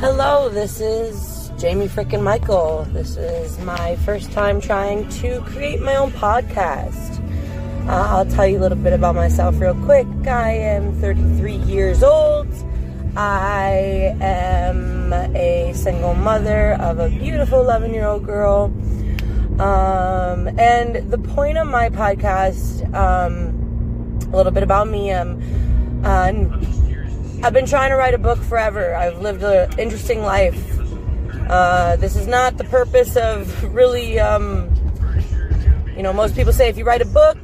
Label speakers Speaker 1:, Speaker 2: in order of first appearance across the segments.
Speaker 1: Hello, this is Jamie Frickin' Michael. This is my first time trying to create my own podcast. Uh, I'll tell you a little bit about myself real quick. I am 33 years old. I am a single mother of a beautiful 11 year old girl. Um, and the point of my podcast, um, a little bit about me. Um, uh, I've been trying to write a book forever. I've lived an interesting life. Uh, this is not the purpose of really, um, you know, most people say if you write a book,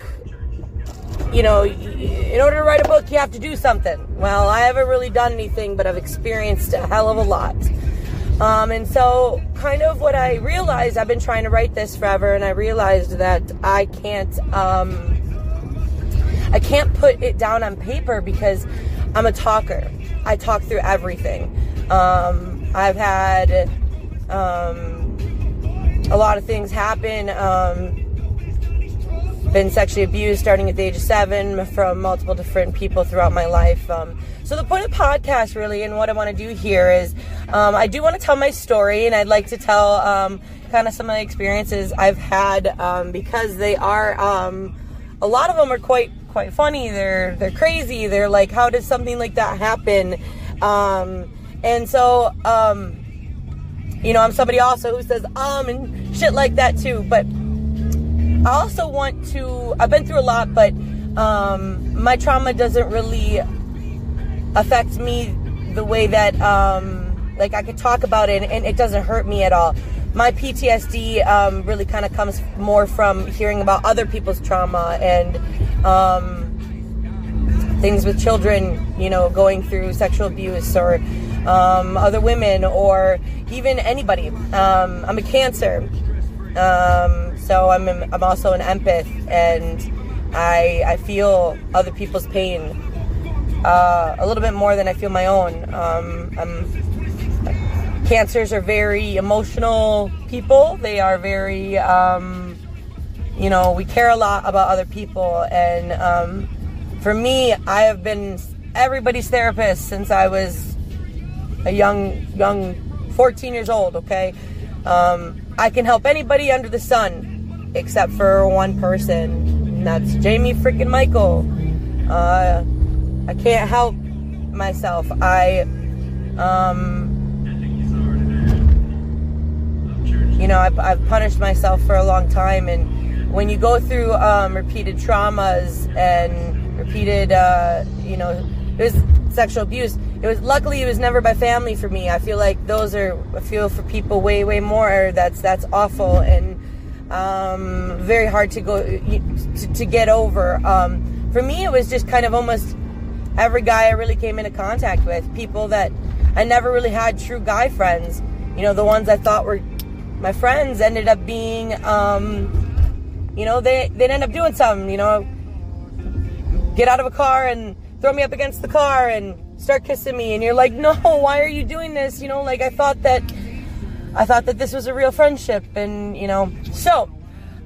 Speaker 1: you know, in order to write a book, you have to do something. Well, I haven't really done anything, but I've experienced a hell of a lot. Um, and so, kind of what I realized, I've been trying to write this forever, and I realized that I can't, um, I can't put it down on paper because I'm a talker. I talk through everything. Um, I've had um, a lot of things happen. Um, been sexually abused starting at the age of seven from multiple different people throughout my life. Um, so the point of the podcast, really, and what I want to do here is, um, I do want to tell my story, and I'd like to tell um, kind of some of the experiences I've had because they are a lot of them are quite quite funny. They're they're crazy. They're like, how does something like that happen? Um, and so, um, you know, I'm somebody also who says um and shit like that too. But I also want to. I've been through a lot, but um, my trauma doesn't really affect me the way that um, like I could talk about it, and it doesn't hurt me at all my PTSD um, really kind of comes more from hearing about other people's trauma and um, things with children, you know, going through sexual abuse or um, other women or even anybody. Um, I'm a cancer, um, so I'm I'm also an empath, and I I feel other people's pain uh, a little bit more than I feel my own. Um, I'm cancers are very emotional people. They are very, um, you know, we care a lot about other people. And um, for me, I have been everybody's therapist since I was a young, young 14 years old, okay? Um, I can help anybody under the sun except for one person, and that's Jamie freaking Michael. Uh, I can't help myself. I, um, you know, I've, I've punished myself for a long time. And when you go through um, repeated traumas and repeated, uh, you know, it was sexual abuse. It was luckily it was never by family for me. I feel like those are I feel for people way way more. That's that's awful and um, very hard to go to, to get over. Um, for me, it was just kind of almost every guy I really came into contact with. People that I never really had true guy friends. You know, the ones I thought were my friends ended up being, um, you know, they they end up doing something. You know, get out of a car and throw me up against the car and start kissing me, and you're like, no, why are you doing this? You know, like I thought that I thought that this was a real friendship, and you know, so.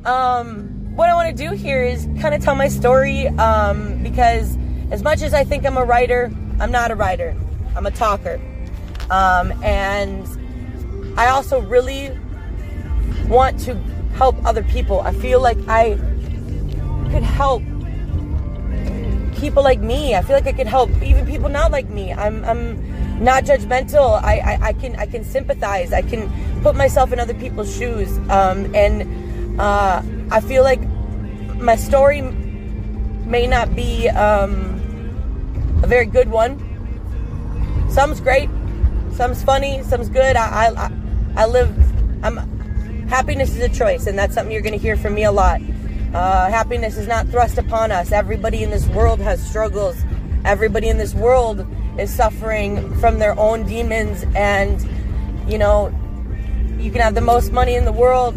Speaker 1: Um, what I want to do here is kind of tell my story um, because, as much as I think I'm a writer, I'm not a writer. I'm a talker. Um, and I also really want to help other people. I feel like I could help people like me. I feel like I could help even people not like me. I'm I'm not judgmental. I, I, I can I can sympathize. I can put myself in other people's shoes. Um, and uh, I feel like my story may not be um, a very good one. Some's great, some's funny, some's good. I I, I live. I'm happiness is a choice, and that's something you're going to hear from me a lot. Uh, happiness is not thrust upon us. Everybody in this world has struggles. Everybody in this world is suffering from their own demons, and you know, you can have the most money in the world,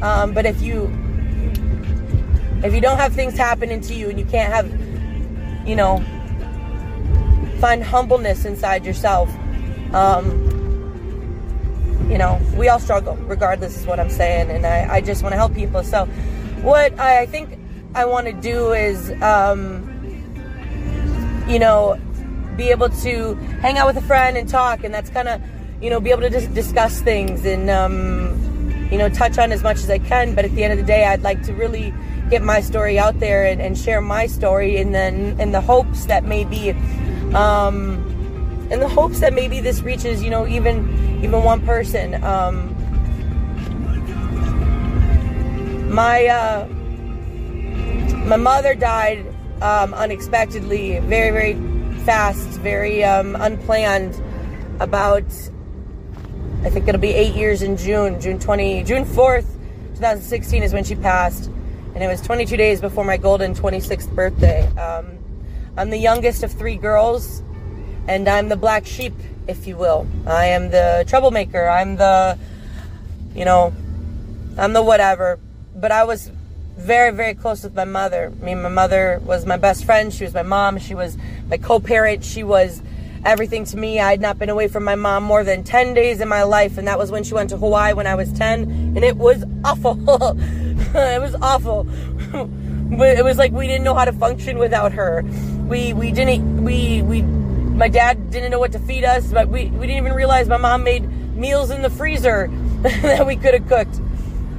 Speaker 1: um, but if you if you don't have things happening to you, and you can't have, you know, find humbleness inside yourself. Um, you know, we all struggle, regardless, is what I'm saying. And I, I just want to help people. So, what I think I want to do is, um, you know, be able to hang out with a friend and talk, and that's kind of, you know, be able to just discuss things and, um, you know, touch on as much as I can. But at the end of the day, I'd like to really get my story out there and, and share my story, and then in the hopes that maybe, um, in the hopes that maybe this reaches, you know, even even one person. Um, my uh, my mother died um, unexpectedly, very very fast, very um, unplanned. About I think it'll be eight years in June, June twenty, June fourth, two thousand sixteen is when she passed, and it was twenty two days before my golden twenty sixth birthday. Um, I'm the youngest of three girls, and I'm the black sheep, if you will. I am the troublemaker. I'm the, you know, I'm the whatever. But I was very, very close with my mother. I mean, my mother was my best friend. She was my mom. She was my co parent. She was everything to me. I had not been away from my mom more than 10 days in my life, and that was when she went to Hawaii when I was 10, and it was awful. it was awful. it was like we didn't know how to function without her. We we didn't we we my dad didn't know what to feed us, but we, we didn't even realize my mom made meals in the freezer that we could have cooked.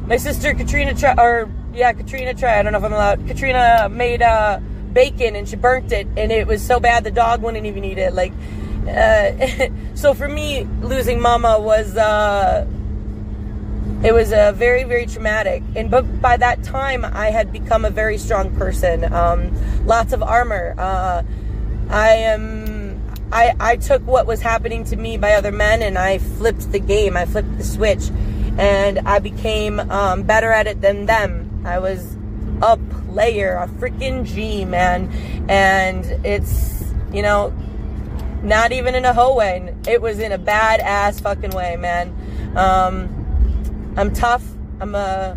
Speaker 1: My sister Katrina tried, or yeah, Katrina tried. I don't know if I'm allowed. Katrina made uh, bacon and she burnt it, and it was so bad the dog wouldn't even eat it. Like, uh, so for me, losing Mama was uh, it was a uh, very very traumatic. And but by that time, I had become a very strong person. Um, lots of armor. Uh, I am. I, I took what was happening to me by other men and I flipped the game. I flipped the switch and I became um, better at it than them. I was a player, a freaking G, man. And it's, you know, not even in a hoe way. It was in a badass fucking way, man. Um, I'm tough. I'm a,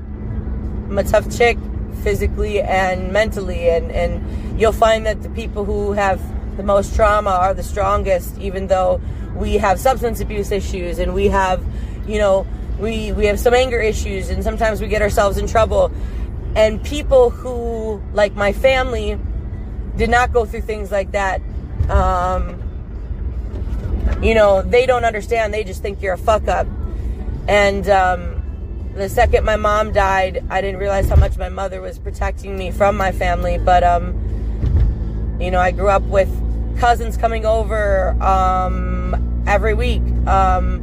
Speaker 1: I'm a tough chick physically and mentally. And, and you'll find that the people who have the most trauma are the strongest, even though we have substance abuse issues and we have, you know, we, we have some anger issues and sometimes we get ourselves in trouble. And people who, like my family, did not go through things like that. Um, you know, they don't understand. They just think you're a fuck up. And um, the second my mom died, I didn't realize how much my mother was protecting me from my family. But, um, you know, I grew up with cousins coming over um, every week. Um,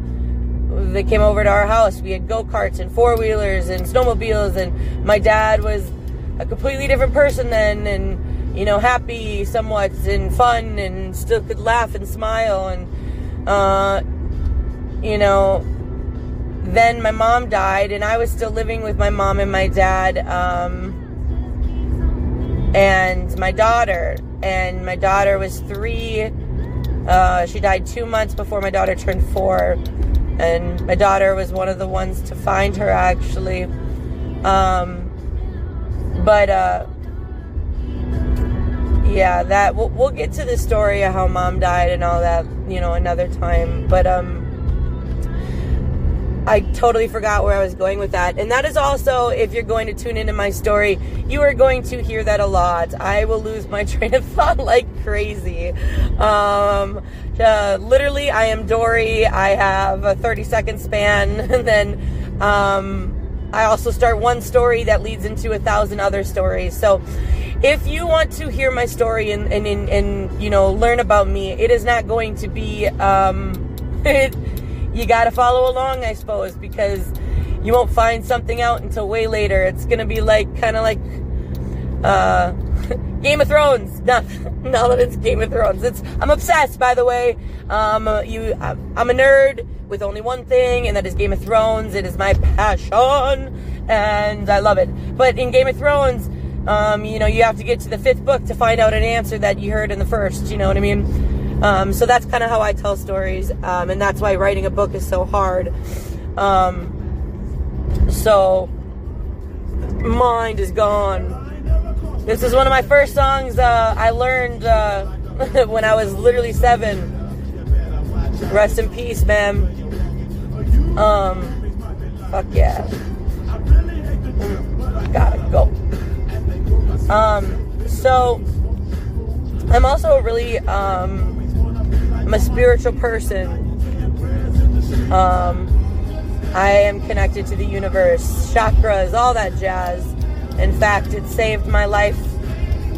Speaker 1: they came over to our house. We had go karts and four wheelers and snowmobiles, and my dad was a completely different person then, and you know, happy somewhat and fun, and still could laugh and smile, and uh, you know. Then my mom died, and I was still living with my mom and my dad, um, and my daughter. And my daughter was three. Uh, she died two months before my daughter turned four and my daughter was one of the ones to find her actually. Um, but uh, yeah, that we'll, we'll get to the story of how mom died and all that, you know, another time. But um, I totally forgot where I was going with that. And that is also, if you're going to tune into my story, you are going to hear that a lot. I will lose my train of thought like crazy. Um, uh, literally, I am Dory. I have a 30 second span. And then um, I also start one story that leads into a thousand other stories. So if you want to hear my story and, and, and, and you know, learn about me, it is not going to be. Um, you got to follow along, I suppose, because you won't find something out until way later. It's going to be like, kind of like, uh, Game of Thrones. Now, now that it's Game of Thrones, it's I'm obsessed. By the way, um, you, I'm a nerd with only one thing, and that is Game of Thrones. It is my passion, and I love it. But in Game of Thrones, um, you know, you have to get to the fifth book to find out an answer that you heard in the first. You know what I mean? Um, so that's kind of how I tell stories, um, and that's why writing a book is so hard. Um, so, mind is gone. This is one of my first songs uh, I learned uh, when I was literally seven. Rest in peace, man. Um, fuck yeah. Gotta go. Um, so I'm also really um I'm a spiritual person. Um, I am connected to the universe, chakras, all that jazz. In fact, it saved my life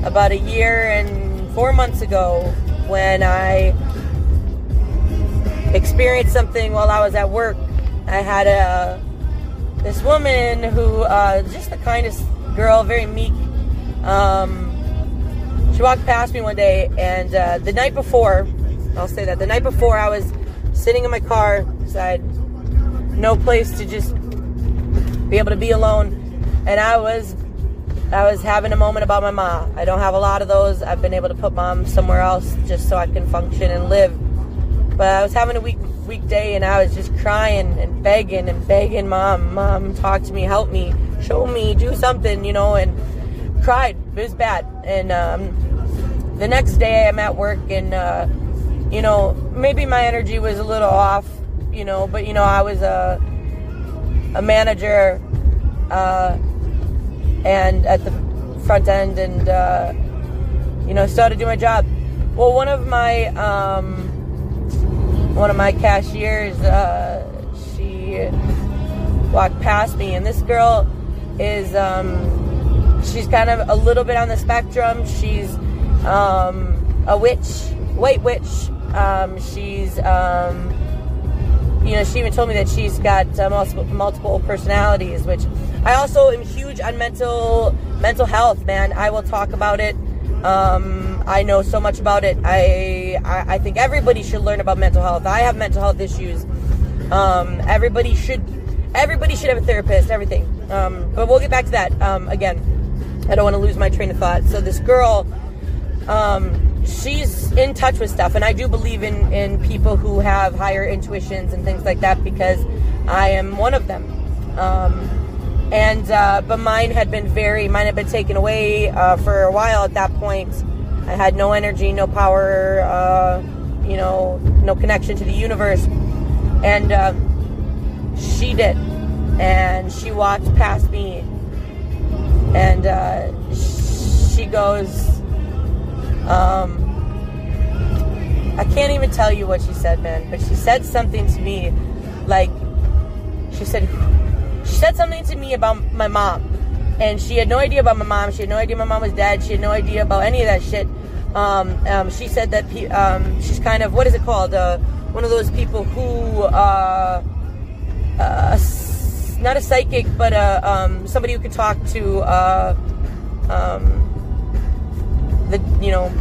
Speaker 1: about a year and four months ago when I experienced something while I was at work. I had a this woman who uh, just the kindest girl, very meek. Um, she walked past me one day, and uh, the night before, I'll say that the night before, I was sitting in my car because I had no place to just be able to be alone, and I was I was having a moment about my mom. I don't have a lot of those. I've been able to put mom somewhere else just so I can function and live. But I was having a week weekday and I was just crying and begging and begging mom, mom, talk to me, help me, show me, do something, you know, and cried. It was bad. And um, the next day I'm at work and, uh, you know, maybe my energy was a little off, you know, but, you know, I was a, a manager. Uh, and at the front end and uh, you know started doing my job well one of my um, one of my cashiers uh, she walked past me and this girl is um, she's kind of a little bit on the spectrum she's um, a witch white witch um, she's um, you know, she even told me that she's got uh, multiple, multiple personalities, which I also am huge on mental mental health. Man, I will talk about it. Um, I know so much about it. I, I, I think everybody should learn about mental health. I have mental health issues. Um, everybody should everybody should have a therapist. Everything. Um, but we'll get back to that um, again. I don't want to lose my train of thought. So this girl. Um, she's in touch with stuff, and I do believe in in people who have higher intuitions and things like that because I am one of them. Um, and uh, but mine had been very mine had been taken away uh, for a while at that point. I had no energy, no power, uh, you know, no connection to the universe, and uh, she did, and she walked past me, and uh, she goes um, I can't even tell you what she said, man, but she said something to me like she said she said something to me about my mom. And she had no idea about my mom. She had no idea my mom was dead. She had no idea about any of that shit. Um, um, she said that pe- um, she's kind of what is it called? Uh, one of those people who uh, uh, not a psychic, but uh, um, somebody who could talk to uh, um, the you know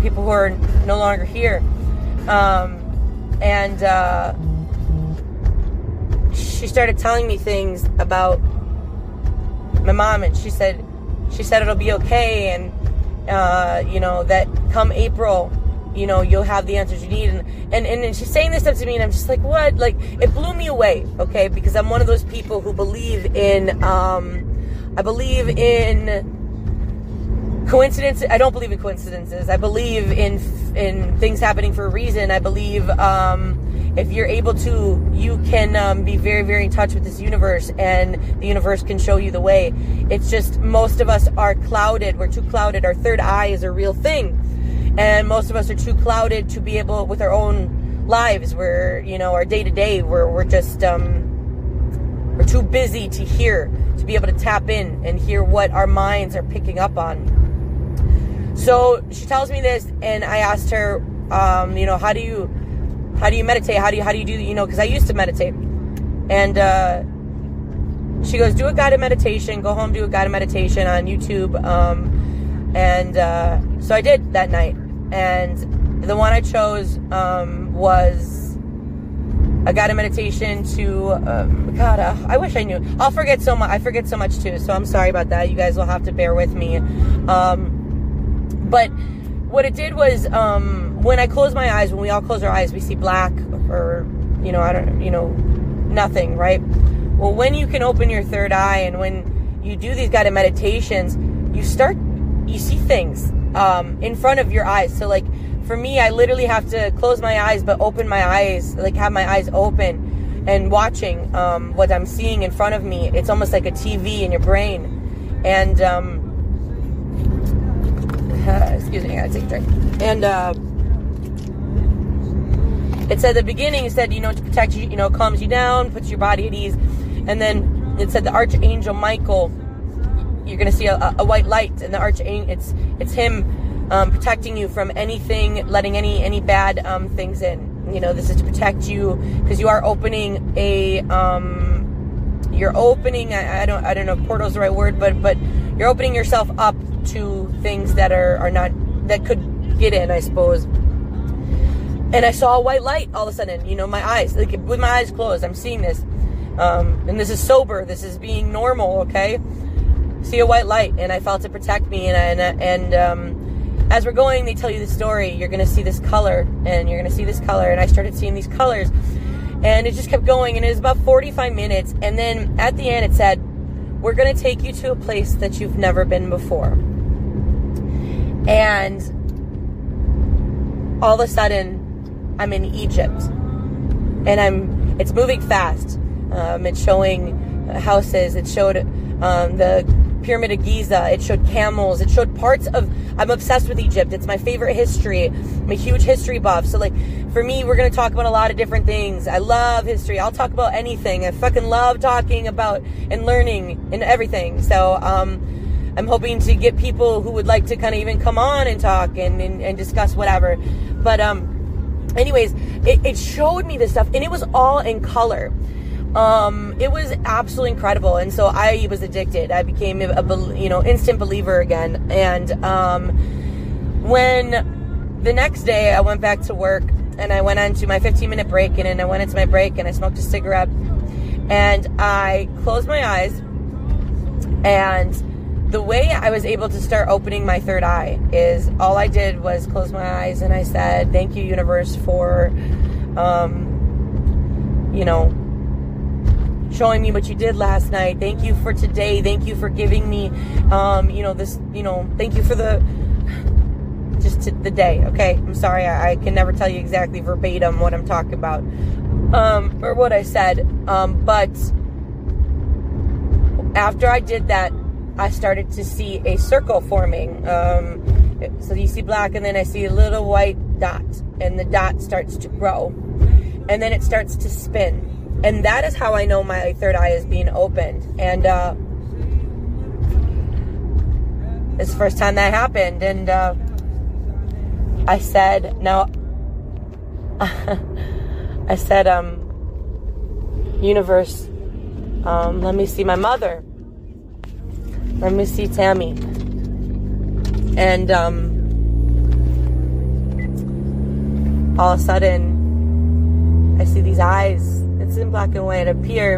Speaker 1: people who are no longer here, um, and uh, she started telling me things about my mom, and she said she said it'll be okay, and uh, you know that come April, you know you'll have the answers you need, and, and and she's saying this stuff to me, and I'm just like, what? Like it blew me away, okay? Because I'm one of those people who believe in, um, I believe in coincidence i don't believe in coincidences. I believe in in things happening for a reason. I believe um, if you're able to you can um, be very very in touch with this universe and the universe can show you the way. It's just most of us are clouded. We're too clouded. Our third eye is a real thing. And most of us are too clouded to be able with our own lives we're you know our day to day we're, we're just um, we're too busy to hear to be able to tap in and hear what our minds are picking up on so she tells me this, and I asked her, um, you know, how do you, how do you meditate? How do you, how do you do, you know, because I used to meditate, and uh, she goes, do a guided meditation. Go home, do a guided meditation on YouTube, um, and uh, so I did that night, and the one I chose um, was a guided meditation to um, God. Uh, I wish I knew. I'll forget so much. I forget so much too. So I'm sorry about that. You guys will have to bear with me. Um, but what it did was um, when I close my eyes, when we all close our eyes, we see black or, you know, I don't, you know, nothing, right? Well, when you can open your third eye and when you do these guided meditations, you start, you see things um, in front of your eyes. So, like, for me, I literally have to close my eyes, but open my eyes, like, have my eyes open and watching um, what I'm seeing in front of me. It's almost like a TV in your brain. And, um, excuse me, I gotta take a drink. And uh, it said the beginning, it said, you know, to protect you, you know, calms you down, puts your body at ease. And then it said the Archangel Michael, you're to see a, a, white light and the Archangel, it's, it's him um, protecting you from anything, letting any, any bad um, things in. You know, this is to protect you because you are opening a, um, you're opening, I, I don't, I don't know portal's the right word, but, but you're opening yourself up to things that are, are not, that could get in, I suppose and I saw a white light all of a sudden. You know, my eyes, like with my eyes closed, I'm seeing this, um, and this is sober. This is being normal. Okay, see a white light, and I felt it protect me. And and and um, as we're going, they tell you the story. You're gonna see this color, and you're gonna see this color. And I started seeing these colors, and it just kept going. And it was about 45 minutes, and then at the end, it said, "We're gonna take you to a place that you've never been before." And all of a sudden I'm in Egypt, and I'm. It's moving fast. Um, it's showing houses. It showed um, the Pyramid of Giza. It showed camels. It showed parts of. I'm obsessed with Egypt. It's my favorite history. I'm a huge history buff. So like, for me, we're gonna talk about a lot of different things. I love history. I'll talk about anything. I fucking love talking about and learning and everything. So um, I'm hoping to get people who would like to kind of even come on and talk and, and, and discuss whatever. But um anyways it, it showed me this stuff and it was all in color um, it was absolutely incredible and so i was addicted i became a, you know instant believer again and um, when the next day i went back to work and i went into my 15 minute break and then i went into my break and i smoked a cigarette and i closed my eyes and the way I was able to start opening my third eye is all I did was close my eyes and I said, Thank you, universe, for, um, you know, showing me what you did last night. Thank you for today. Thank you for giving me, um, you know, this, you know, thank you for the, just the day. Okay. I'm sorry. I, I, can never tell you exactly verbatim what I'm talking about, um, or what I said. Um, but after I did that, I started to see a circle forming. Um, so you see black, and then I see a little white dot, and the dot starts to grow, and then it starts to spin, and that is how I know my third eye is being opened. And uh, it's the first time that happened, and uh, I said, "Now," I said, "Um, universe, um, let me see my mother." Let me see Tammy. And um, all of a sudden, I see these eyes. It's in black and white appear.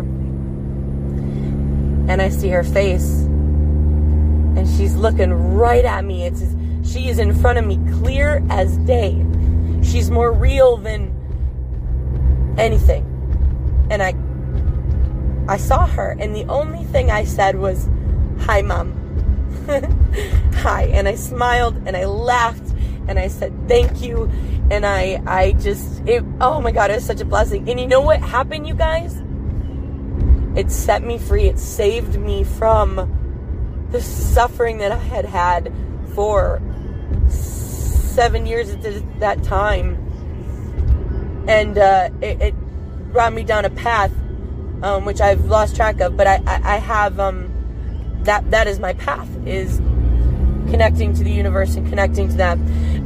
Speaker 1: And I see her face. And she's looking right at me. It's she is in front of me, clear as day. She's more real than anything. And I I saw her, and the only thing I said was, Hi, mom. Hi. And I smiled and I laughed and I said, Thank you. And I, I just, it, oh my God, it was such a blessing. And you know what happened, you guys? It set me free. It saved me from the suffering that I had had for seven years at that time. And uh, it, it, brought me down a path um, which I've lost track of, but I, I, I have. Um, that that is my path is connecting to the universe and connecting to that.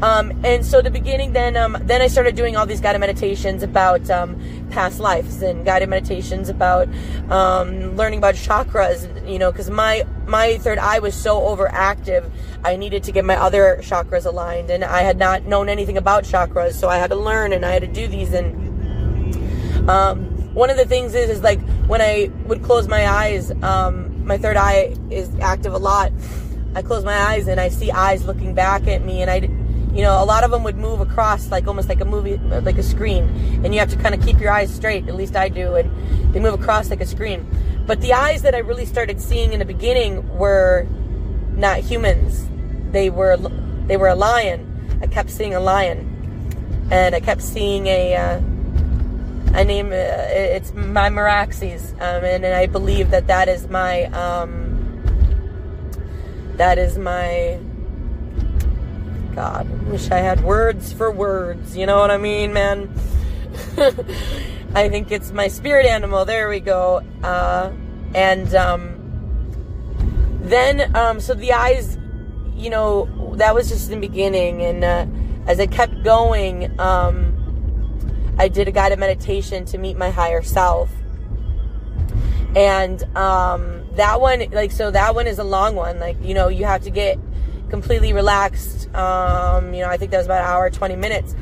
Speaker 1: Um, and so the beginning, then um, then I started doing all these guided meditations about um, past lives and guided meditations about um, learning about chakras. You know, because my my third eye was so overactive, I needed to get my other chakras aligned, and I had not known anything about chakras, so I had to learn and I had to do these. And um, one of the things is is like when I would close my eyes. Um, my third eye is active a lot. I close my eyes and I see eyes looking back at me, and I, you know, a lot of them would move across like almost like a movie, like a screen, and you have to kind of keep your eyes straight. At least I do, and they move across like a screen. But the eyes that I really started seeing in the beginning were not humans. They were they were a lion. I kept seeing a lion, and I kept seeing a. Uh, I name it's my Meraxes, um, and, and, I believe that that is my um, that is my God. Wish I had words for words. You know what I mean, man? I think it's my spirit animal. There we go. Uh, and um, then, um, so the eyes, you know, that was just the beginning. And uh, as I kept going, um, I did a guided meditation to meet my higher self. And um, that one, like, so that one is a long one. Like, you know, you have to get completely relaxed. Um, you know, I think that was about an hour, 20 minutes.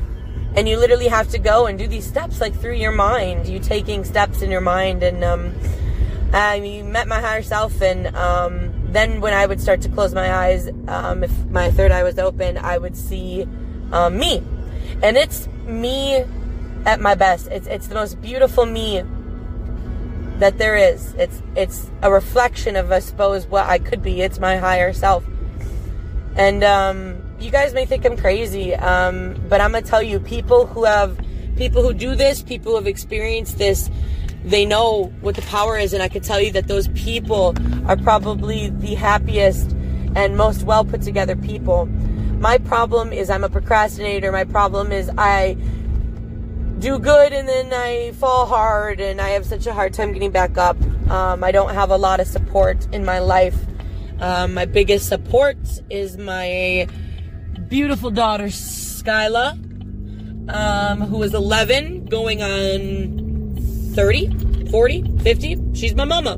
Speaker 1: And you literally have to go and do these steps, like, through your mind. You taking steps in your mind. And um, I met my higher self. And um, then when I would start to close my eyes, um, if my third eye was open, I would see um, me. And it's me at my best. It's, it's the most beautiful me that there is. It's it's a reflection of I suppose what I could be. It's my higher self. And um, you guys may think I'm crazy, um, but I'm gonna tell you, people who have people who do this, people who have experienced this, they know what the power is, and I can tell you that those people are probably the happiest and most well put together people. My problem is I'm a procrastinator. My problem is I do good and then I fall hard and I have such a hard time getting back up. Um, I don't have a lot of support in my life. Um, my biggest support is my beautiful daughter, Skyla, um, who is 11, going on 30, 40, 50. She's my mama.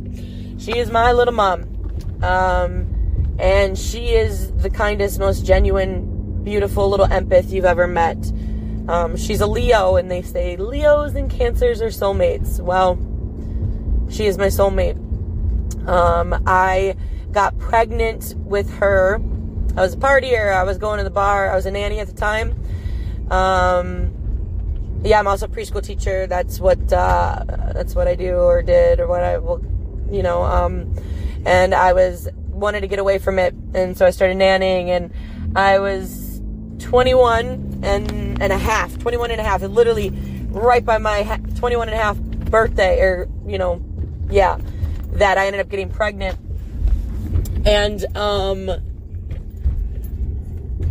Speaker 1: She is my little mom. Um, and she is the kindest, most genuine, beautiful little empath you've ever met. Um, she's a Leo, and they say Leos and Cancers are soulmates. Well, she is my soulmate. Um, I got pregnant with her. I was a partier. I was going to the bar. I was a nanny at the time. Um, yeah, I'm also a preschool teacher. That's what uh, that's what I do or did or what I will, you know. Um, and I was wanted to get away from it, and so I started nannying, and I was 21 and, and a half, 21 and a half, literally right by my 21 and a half birthday, or, you know, yeah, that I ended up getting pregnant. And, um,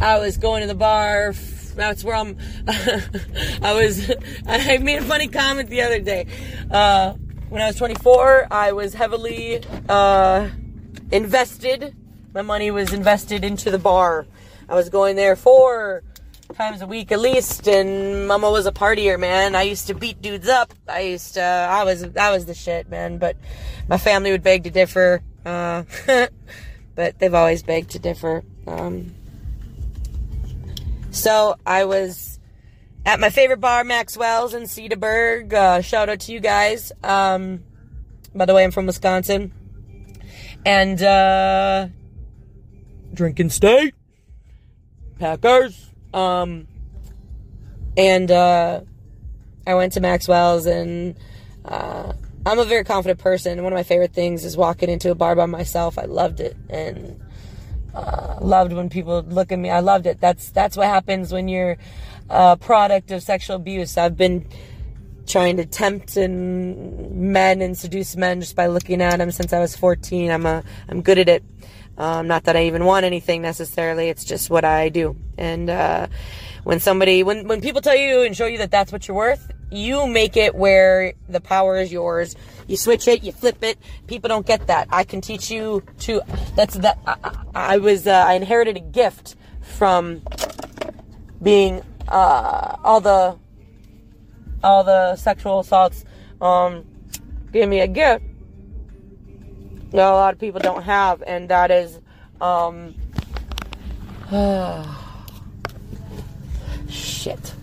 Speaker 1: I was going to the bar. That's where I'm. I was. I made a funny comment the other day. Uh, when I was 24, I was heavily uh, invested. My money was invested into the bar I was going there four times a week at least, and Mama was a partier, man. I used to beat dudes up. I used to, I was, I was the shit, man. But my family would beg to differ. Uh, but they've always begged to differ. Um, so I was at my favorite bar, Maxwell's in Cedarburg. Uh, shout out to you guys. Um, by the way, I'm from Wisconsin. And, uh, drinking state. Packers. Um, and uh, I went to Maxwell's, and uh, I'm a very confident person. One of my favorite things is walking into a bar by myself. I loved it, and uh, loved when people look at me. I loved it. That's that's what happens when you're a product of sexual abuse. I've been trying to tempt and men and seduce men just by looking at them since I was 14. I'm a I'm good at it. Um, not that I even want anything necessarily. It's just what I do. And uh, when somebody, when when people tell you and show you that that's what you're worth, you make it where the power is yours. You switch it, you flip it. People don't get that. I can teach you to. That's that. I, I was. Uh, I inherited a gift from being uh, all the all the sexual assaults. Um, gave me a gift a lot of people don't have, and that is um, shit.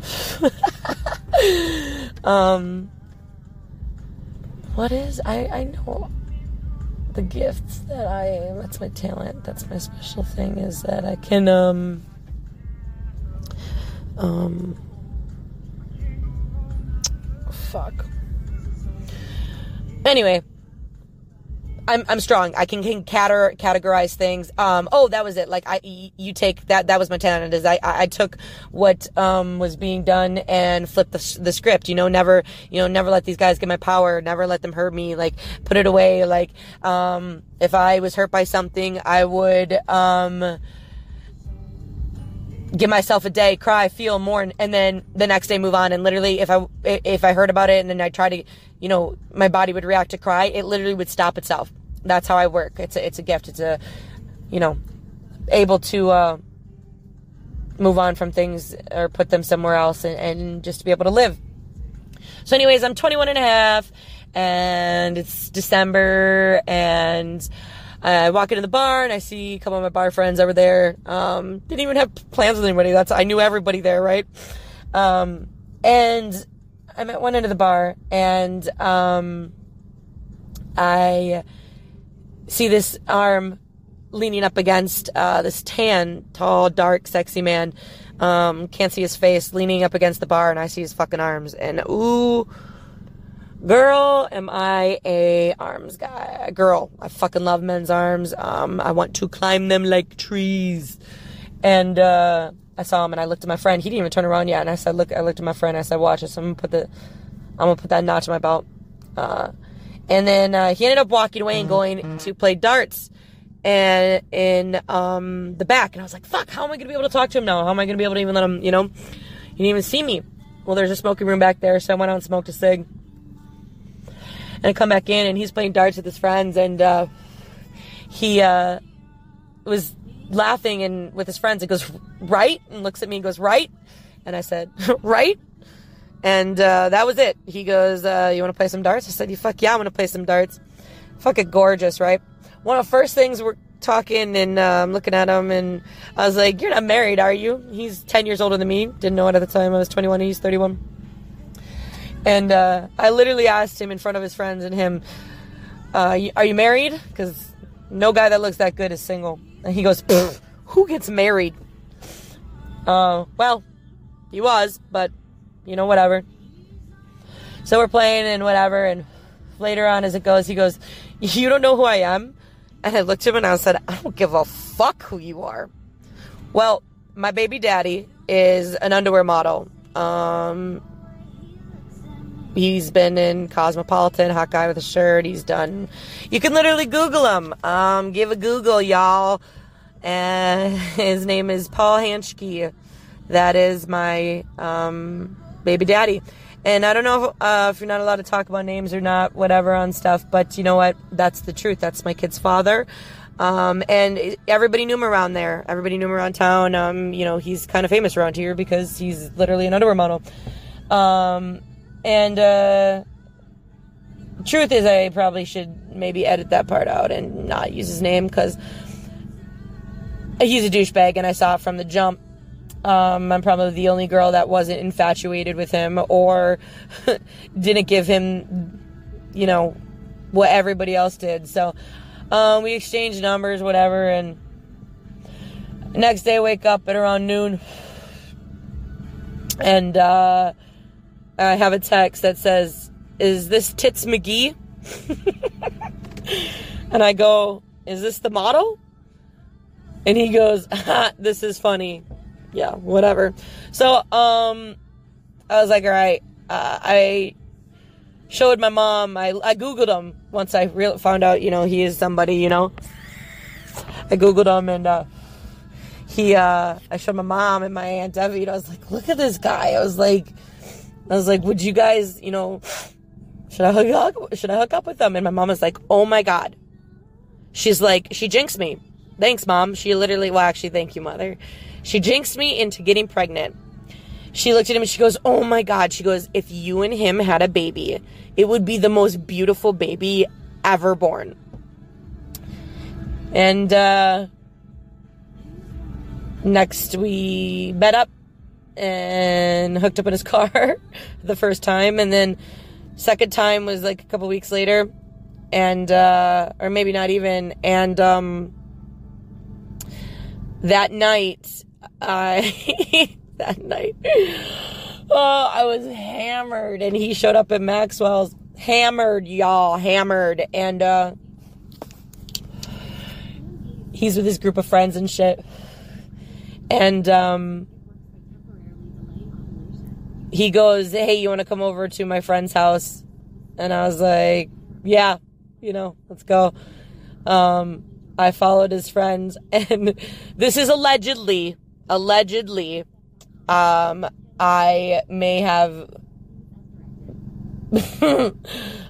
Speaker 1: um, what is I I know the gifts that I am. That's my talent. That's my special thing is that I can um um fuck. Anyway, I'm, I'm strong. I can, can cater, categorize things. Um, oh, that was it. Like I, you take that, that was my talent is I, I took what, um, was being done and flipped the, the script, you know, never, you know, never let these guys get my power, never let them hurt me, like put it away. Like, um, if I was hurt by something, I would, um, give myself a day, cry, feel, mourn, and then the next day move on. And literally, if I if I heard about it and then I try to, you know, my body would react to cry, it literally would stop itself. That's how I work. It's a, it's a gift. It's a, you know, able to uh, move on from things or put them somewhere else and, and just to be able to live. So, anyways, I'm 21 and a half, and it's December, and I walk into the bar and I see a couple of my bar friends over there. Um, didn't even have plans with anybody. That's I knew everybody there, right? Um, and I'm at one end of the bar and um, I see this arm leaning up against uh, this tan, tall, dark, sexy man. Um, can't see his face, leaning up against the bar, and I see his fucking arms. And ooh Girl, am I a arms guy? Girl, I fucking love men's arms. Um, I want to climb them like trees. And uh, I saw him, and I looked at my friend. He didn't even turn around yet. And I said, "Look," I looked at my friend. I said, "Watch this. I'm gonna put the, I'm gonna put that notch in my belt." Uh, and then uh, he ended up walking away and going to play darts and in um, the back. And I was like, "Fuck! How am I gonna be able to talk to him now? How am I gonna be able to even let him? You know, he didn't even see me." Well, there's a smoking room back there, so I went out and smoked a cig and I come back in and he's playing darts with his friends and uh, he uh, was laughing and with his friends. He goes right and looks at me and goes right, and I said right, and uh, that was it. He goes, uh, "You want to play some darts?" I said, "You fuck yeah, I want to play some darts." Fucking gorgeous, right? One of the first things we're talking and uh, I'm looking at him and I was like, "You're not married, are you?" He's ten years older than me. Didn't know it at the time. I was 21. He's 31. And uh, I literally asked him in front of his friends and him, uh, "Are you married?" Because no guy that looks that good is single. And he goes, "Who gets married?" Uh, well, he was, but you know, whatever. So we're playing and whatever, and later on as it goes, he goes, "You don't know who I am?" And I looked at him and I said, "I don't give a fuck who you are." Well, my baby daddy is an underwear model. Um, he's been in Cosmopolitan, Hot Guy with a Shirt. He's done. You can literally Google him. Um, give a Google, y'all. And his name is Paul Hanschke. That is my um, baby daddy. And I don't know if, uh, if, you're not allowed to talk about names or not, whatever on stuff, but you know what? That's the truth. That's my kid's father. Um, and everybody knew him around there. Everybody knew him around town. Um, you know, he's kind of famous around here because he's literally an underwear model. Um, and uh, truth is, I probably should maybe edit that part out and not use his name because he's a douchebag, and I saw it from the jump. Um, I'm probably the only girl that wasn't infatuated with him or didn't give him, you know, what everybody else did. So um, we exchanged numbers, whatever, and next day wake up at around noon, and uh, I have a text that says, Is this Tits McGee? and I go, Is this the model? And he goes, This is funny. Yeah, whatever. So, um, I was like, All right. Uh, I showed my mom, I, I Googled him once I re- found out, you know, he is somebody, you know. I Googled him and, uh, he, uh, I showed my mom and my Aunt Debbie, and I was like, look at this guy. I was like, I was like, would you guys, you know, should I hook up? Should I hook up with them? And my mom was like, oh my God. She's like, she jinxed me. Thanks, mom. She literally, well, actually, thank you, mother. She jinxed me into getting pregnant. She looked at him and she goes, oh my God. She goes, if you and him had a baby, it would be the most beautiful baby ever born. And, uh, next we met up and hooked up in his car the first time and then second time was like a couple weeks later and uh or maybe not even and um that night I that night oh I was hammered and he showed up at Maxwell's hammered y'all hammered and uh he's with his group of friends and shit and um he goes, Hey, you want to come over to my friend's house? And I was like, Yeah, you know, let's go. Um, I followed his friends, and this is allegedly, allegedly, um, I may have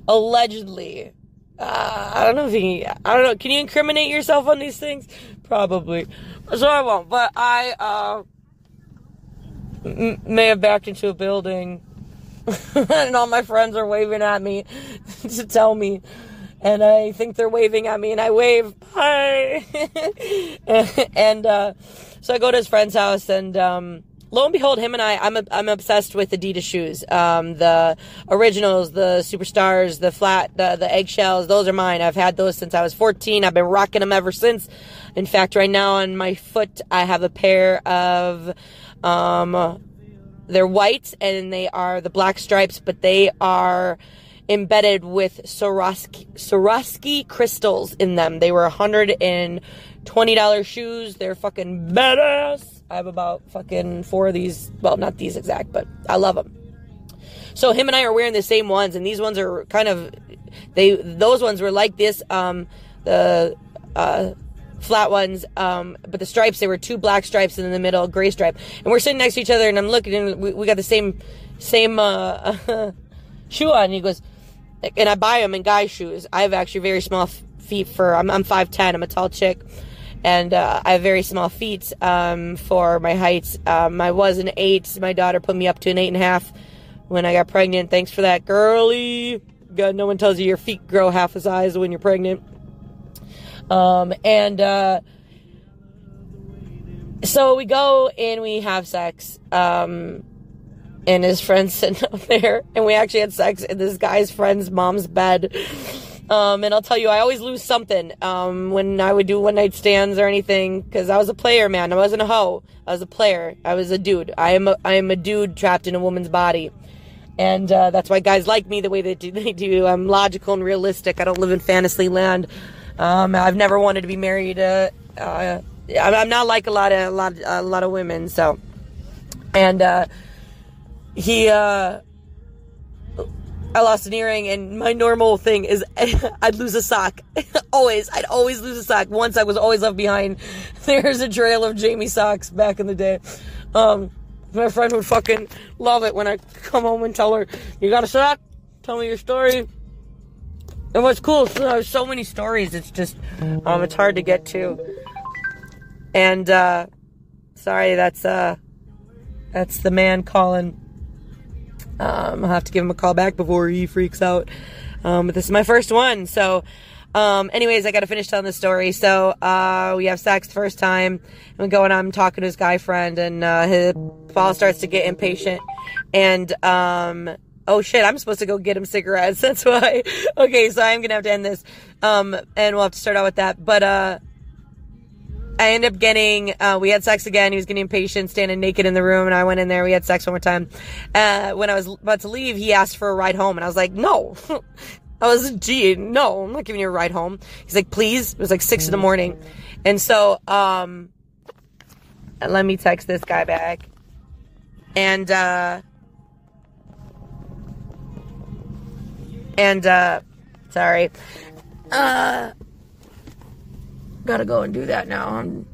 Speaker 1: allegedly. Uh, I don't know if he. I don't know. Can you incriminate yourself on these things? Probably. So I won't. But I uh, m- may have backed into a building, and all my friends are waving at me to tell me. And I think they're waving at me, and I wave, hi. and uh, so I go to his friend's house, and um, lo and behold, him and I, I'm, I'm obsessed with Adidas shoes. Um, the originals, the superstars, the flat, the, the eggshells, those are mine. I've had those since I was 14. I've been rocking them ever since. In fact, right now on my foot, I have a pair of, um, they're white and they are the black stripes, but they are, embedded with Swarovski, Swarovski crystals in them. They were $120 shoes. They're fucking badass. I have about fucking four of these. Well, not these exact, but I love them. So him and I are wearing the same ones, and these ones are kind of they. Those ones were like this. Um, the uh, flat ones, um, but the stripes they were two black stripes and in the middle gray stripe. And we're sitting next to each other, and I'm looking, and we, we got the same same uh, shoe on. And he goes, and I buy them in guy shoes. I have actually very small feet for. I'm I'm five ten. I'm a tall chick, and uh, I have very small feet um, for my height. Um, I was an eight. My daughter put me up to an eight and a half when I got pregnant. Thanks for that, girly. God, no one tells you your feet grow half a size when you're pregnant. Um, and uh, so we go and we have sex. Um, and his friends sitting up there, and we actually had sex in this guy's friend's mom's bed. Um, and I'll tell you, I always lose something um, when I would do one night stands or anything because I was a player, man. I wasn't a hoe. I was a player. I was a dude. I am a, I am a dude trapped in a woman's body, and uh, that's why guys like me the way they do. They do. I'm logical and realistic. I don't live in fantasy land. Um, I've never wanted to be married. Uh, uh, I'm not like a lot of a lot a lot of women. So, and uh, he uh I lost an earring and my normal thing is I'd lose a sock. always. I'd always lose a sock. Once I was always left behind. There's a trail of Jamie socks back in the day. Um my friend would fucking love it when I come home and tell her, You got a sock? Tell me your story. And what's cool, so there's so many stories, it's just um it's hard to get to. And uh sorry, that's uh that's the man calling um, I'll have to give him a call back before he freaks out. Um, but this is my first one. So, um, anyways, I got to finish telling the story. So, uh, we have sex the first time, and we go and I'm talking to his guy friend, and uh, his Paul starts to get impatient, and um, oh shit, I'm supposed to go get him cigarettes. That's why. okay, so I'm gonna have to end this, um, and we'll have to start out with that. But uh, I ended up getting, uh, we had sex again. He was getting impatient, standing naked in the room, and I went in there. We had sex one more time. Uh, when I was about to leave, he asked for a ride home, and I was like, no. I was, gee, no, I'm not giving you a ride home. He's like, please. It was like six in the morning. And so, um, let me text this guy back. And, uh, and, uh, sorry. Uh, gotta go and do that now. I'm,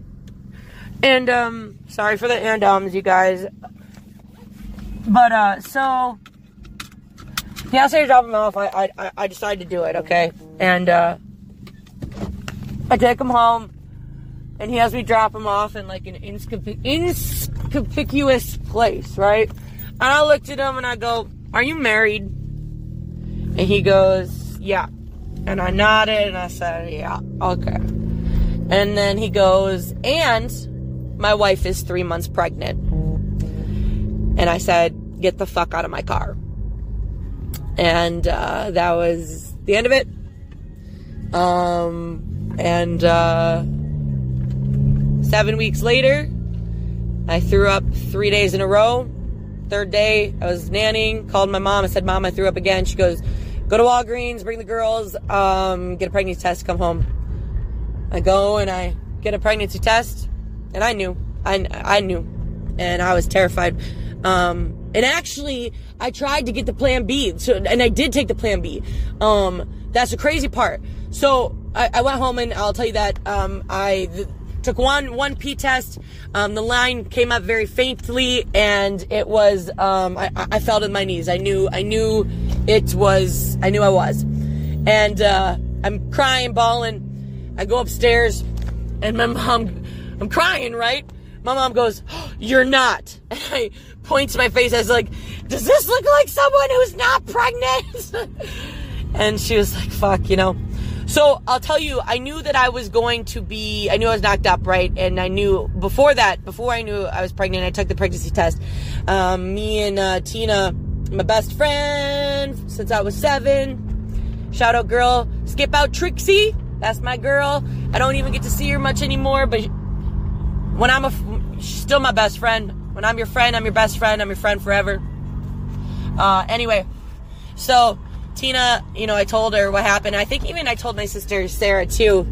Speaker 1: and um, sorry for the and ums, you guys. But uh, so he asked me to drop him off. I I I decided to do it. Okay, and uh, I take him home, and he has me drop him off in like an inconspicuous place, right? And I looked at him and I go, "Are you married?" And he goes, "Yeah." And I nodded and I said, "Yeah, okay." And then he goes, and my wife is three months pregnant. And I said, get the fuck out of my car. And uh, that was the end of it. Um, and uh, seven weeks later, I threw up three days in a row. Third day, I was nannying, called my mom, I said, Mom, I threw up again. She goes, Go to Walgreens, bring the girls, um, get a pregnancy test, come home. I go and I get a pregnancy test, and I knew, I, I knew, and I was terrified. Um, and actually, I tried to get the plan B, so, and I did take the plan B. Um, that's the crazy part. So I, I went home, and I'll tell you that um, I. The, took one one P test. Um, the line came up very faintly, and it was um, I, I fell to my knees. I knew I knew it was I knew I was, and uh, I'm crying, bawling. I go upstairs, and my mom, I'm crying, right? My mom goes, oh, "You're not," and I point to my face. I was like, "Does this look like someone who's not pregnant?" and she was like, "Fuck," you know. So I'll tell you, I knew that I was going to be, I knew I was knocked up, right? And I knew before that, before I knew I was pregnant, I took the pregnancy test. Um, me and uh, Tina, my best friend since I was seven. Shout out, girl. Skip out Trixie. That's my girl. I don't even get to see her much anymore, but when I'm a, still my best friend. When I'm your friend, I'm your best friend. I'm your friend forever. Uh, anyway, so Tina, you know, I told her what happened. I think even I told my sister Sarah too.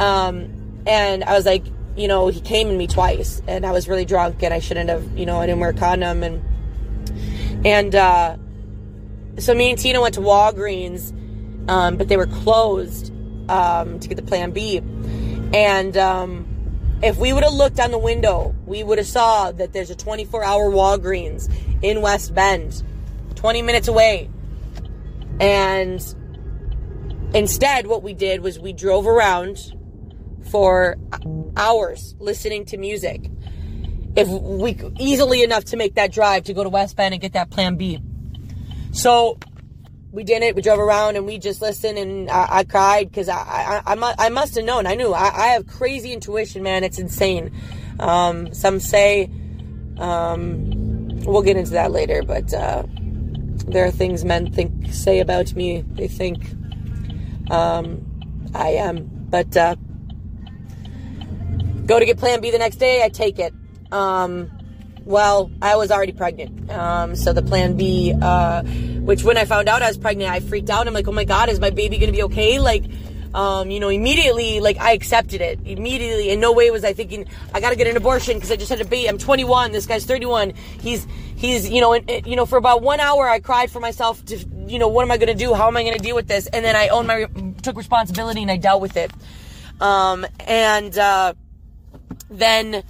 Speaker 1: Um, and I was like, you know, he came in me twice, and I was really drunk, and I shouldn't have, you know, I didn't wear a condom, and and uh, so me and Tina went to Walgreens, um, but they were closed um, to get the Plan B, and um, if we would have looked on the window, we would have saw that there's a 24 hour Walgreens in West Bend, 20 minutes away and instead, what we did was we drove around for hours listening to music. If we easily enough to make that drive to go to West Bend and get that plan B. So we did it. We drove around and we just listened and I, I cried because I, I, I, I, must have known. I knew. I, I have crazy intuition, man. It's insane. Um, some say, um, we'll get into that later, but, uh, there are things men think say about me. They think um, I am, but uh, go to get Plan B the next day. I take it. Um, well, I was already pregnant, um, so the Plan B, uh, which when I found out I was pregnant, I freaked out. I'm like, oh my god, is my baby gonna be okay? Like um, you know, immediately, like, I accepted it. Immediately, in no way was I thinking, I gotta get an abortion because I just had a baby. I'm 21, this guy's 31. He's, he's, you know, and, you know, for about one hour, I cried for myself to, you know, what am I gonna do? How am I gonna deal with this? And then I owned my, took responsibility and I dealt with it. Um, and, uh, then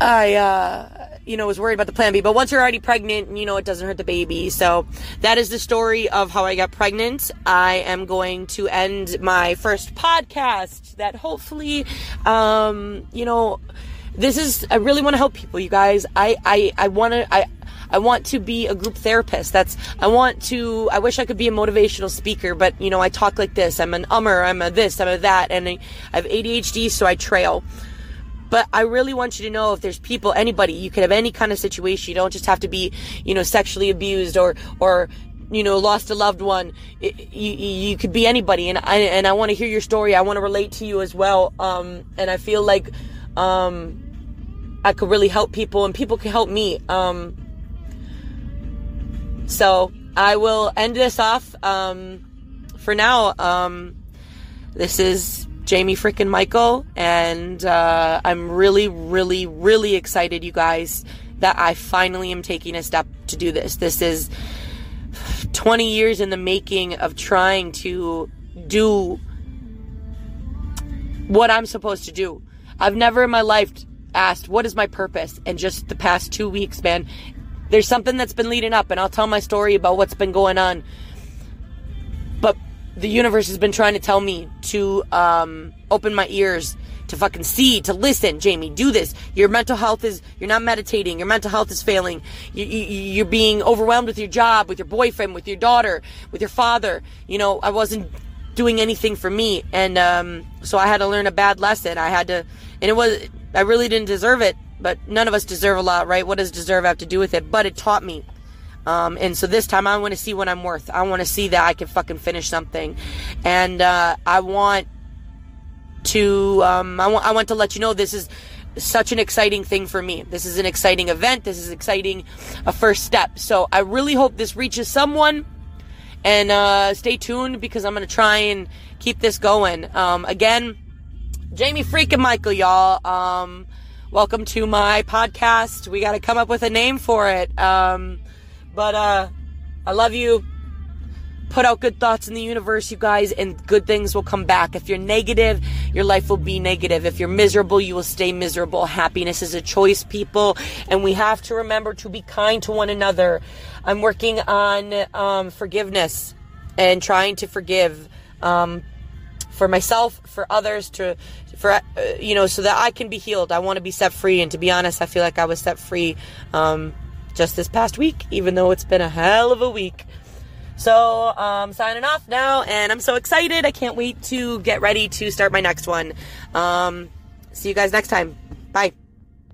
Speaker 1: I, uh, you know, was worried about the plan B. But once you're already pregnant, you know, it doesn't hurt the baby. So that is the story of how I got pregnant. I am going to end my first podcast that hopefully, um, you know, this is, I really want to help people, you guys. I, I, I want to, I, I want to be a group therapist. That's, I want to, I wish I could be a motivational speaker, but, you know, I talk like this. I'm an ummer, I'm a this, I'm a that, and I, I have ADHD, so I trail. But I really want you to know if there's people, anybody, you could have any kind of situation. You don't just have to be, you know, sexually abused or, or, you know, lost a loved one. You, you could be anybody. And I, and I want to hear your story. I want to relate to you as well. Um, and I feel like, um, I could really help people and people can help me. Um, so I will end this off. Um, for now, um, this is Jamie freaking Michael, and uh, I'm really, really, really excited, you guys, that I finally am taking a step to do this. This is 20 years in the making of trying to do what I'm supposed to do. I've never in my life asked, What is my purpose? And just the past two weeks, man, there's something that's been leading up, and I'll tell my story about what's been going on the universe has been trying to tell me to um, open my ears to fucking see, to listen. Jamie, do this. Your mental health is, you're not meditating. Your mental health is failing. You, you, you're being overwhelmed with your job, with your boyfriend, with your daughter, with your father. You know, I wasn't doing anything for me. And um, so I had to learn a bad lesson. I had to, and it was, I really didn't deserve it, but none of us deserve a lot, right? What does deserve have to do with it? But it taught me. Um, and so this time I want to see what I'm worth. I want to see that I can fucking finish something. And, uh, I want to, um, I want, I want to let you know this is such an exciting thing for me. This is an exciting event. This is exciting, a first step. So I really hope this reaches someone and, uh, stay tuned because I'm going to try and keep this going. Um, again, Jamie freaking Michael, y'all. Um, welcome to my podcast. We got to come up with a name for it. Um, but uh, I love you. put out good thoughts in the universe, you guys, and good things will come back. If you're negative, your life will be negative. If you're miserable, you will stay miserable. Happiness is a choice, people, and we have to remember to be kind to one another. I'm working on um, forgiveness and trying to forgive. Um, for myself, for others, to for uh, you know, so that I can be healed. I want to be set free, and to be honest, I feel like I was set free um, just this past week, even though it's been a hell of a week. So, um, signing off now, and I'm so excited. I can't wait to get ready to start my next one. Um, see you guys next time. Bye.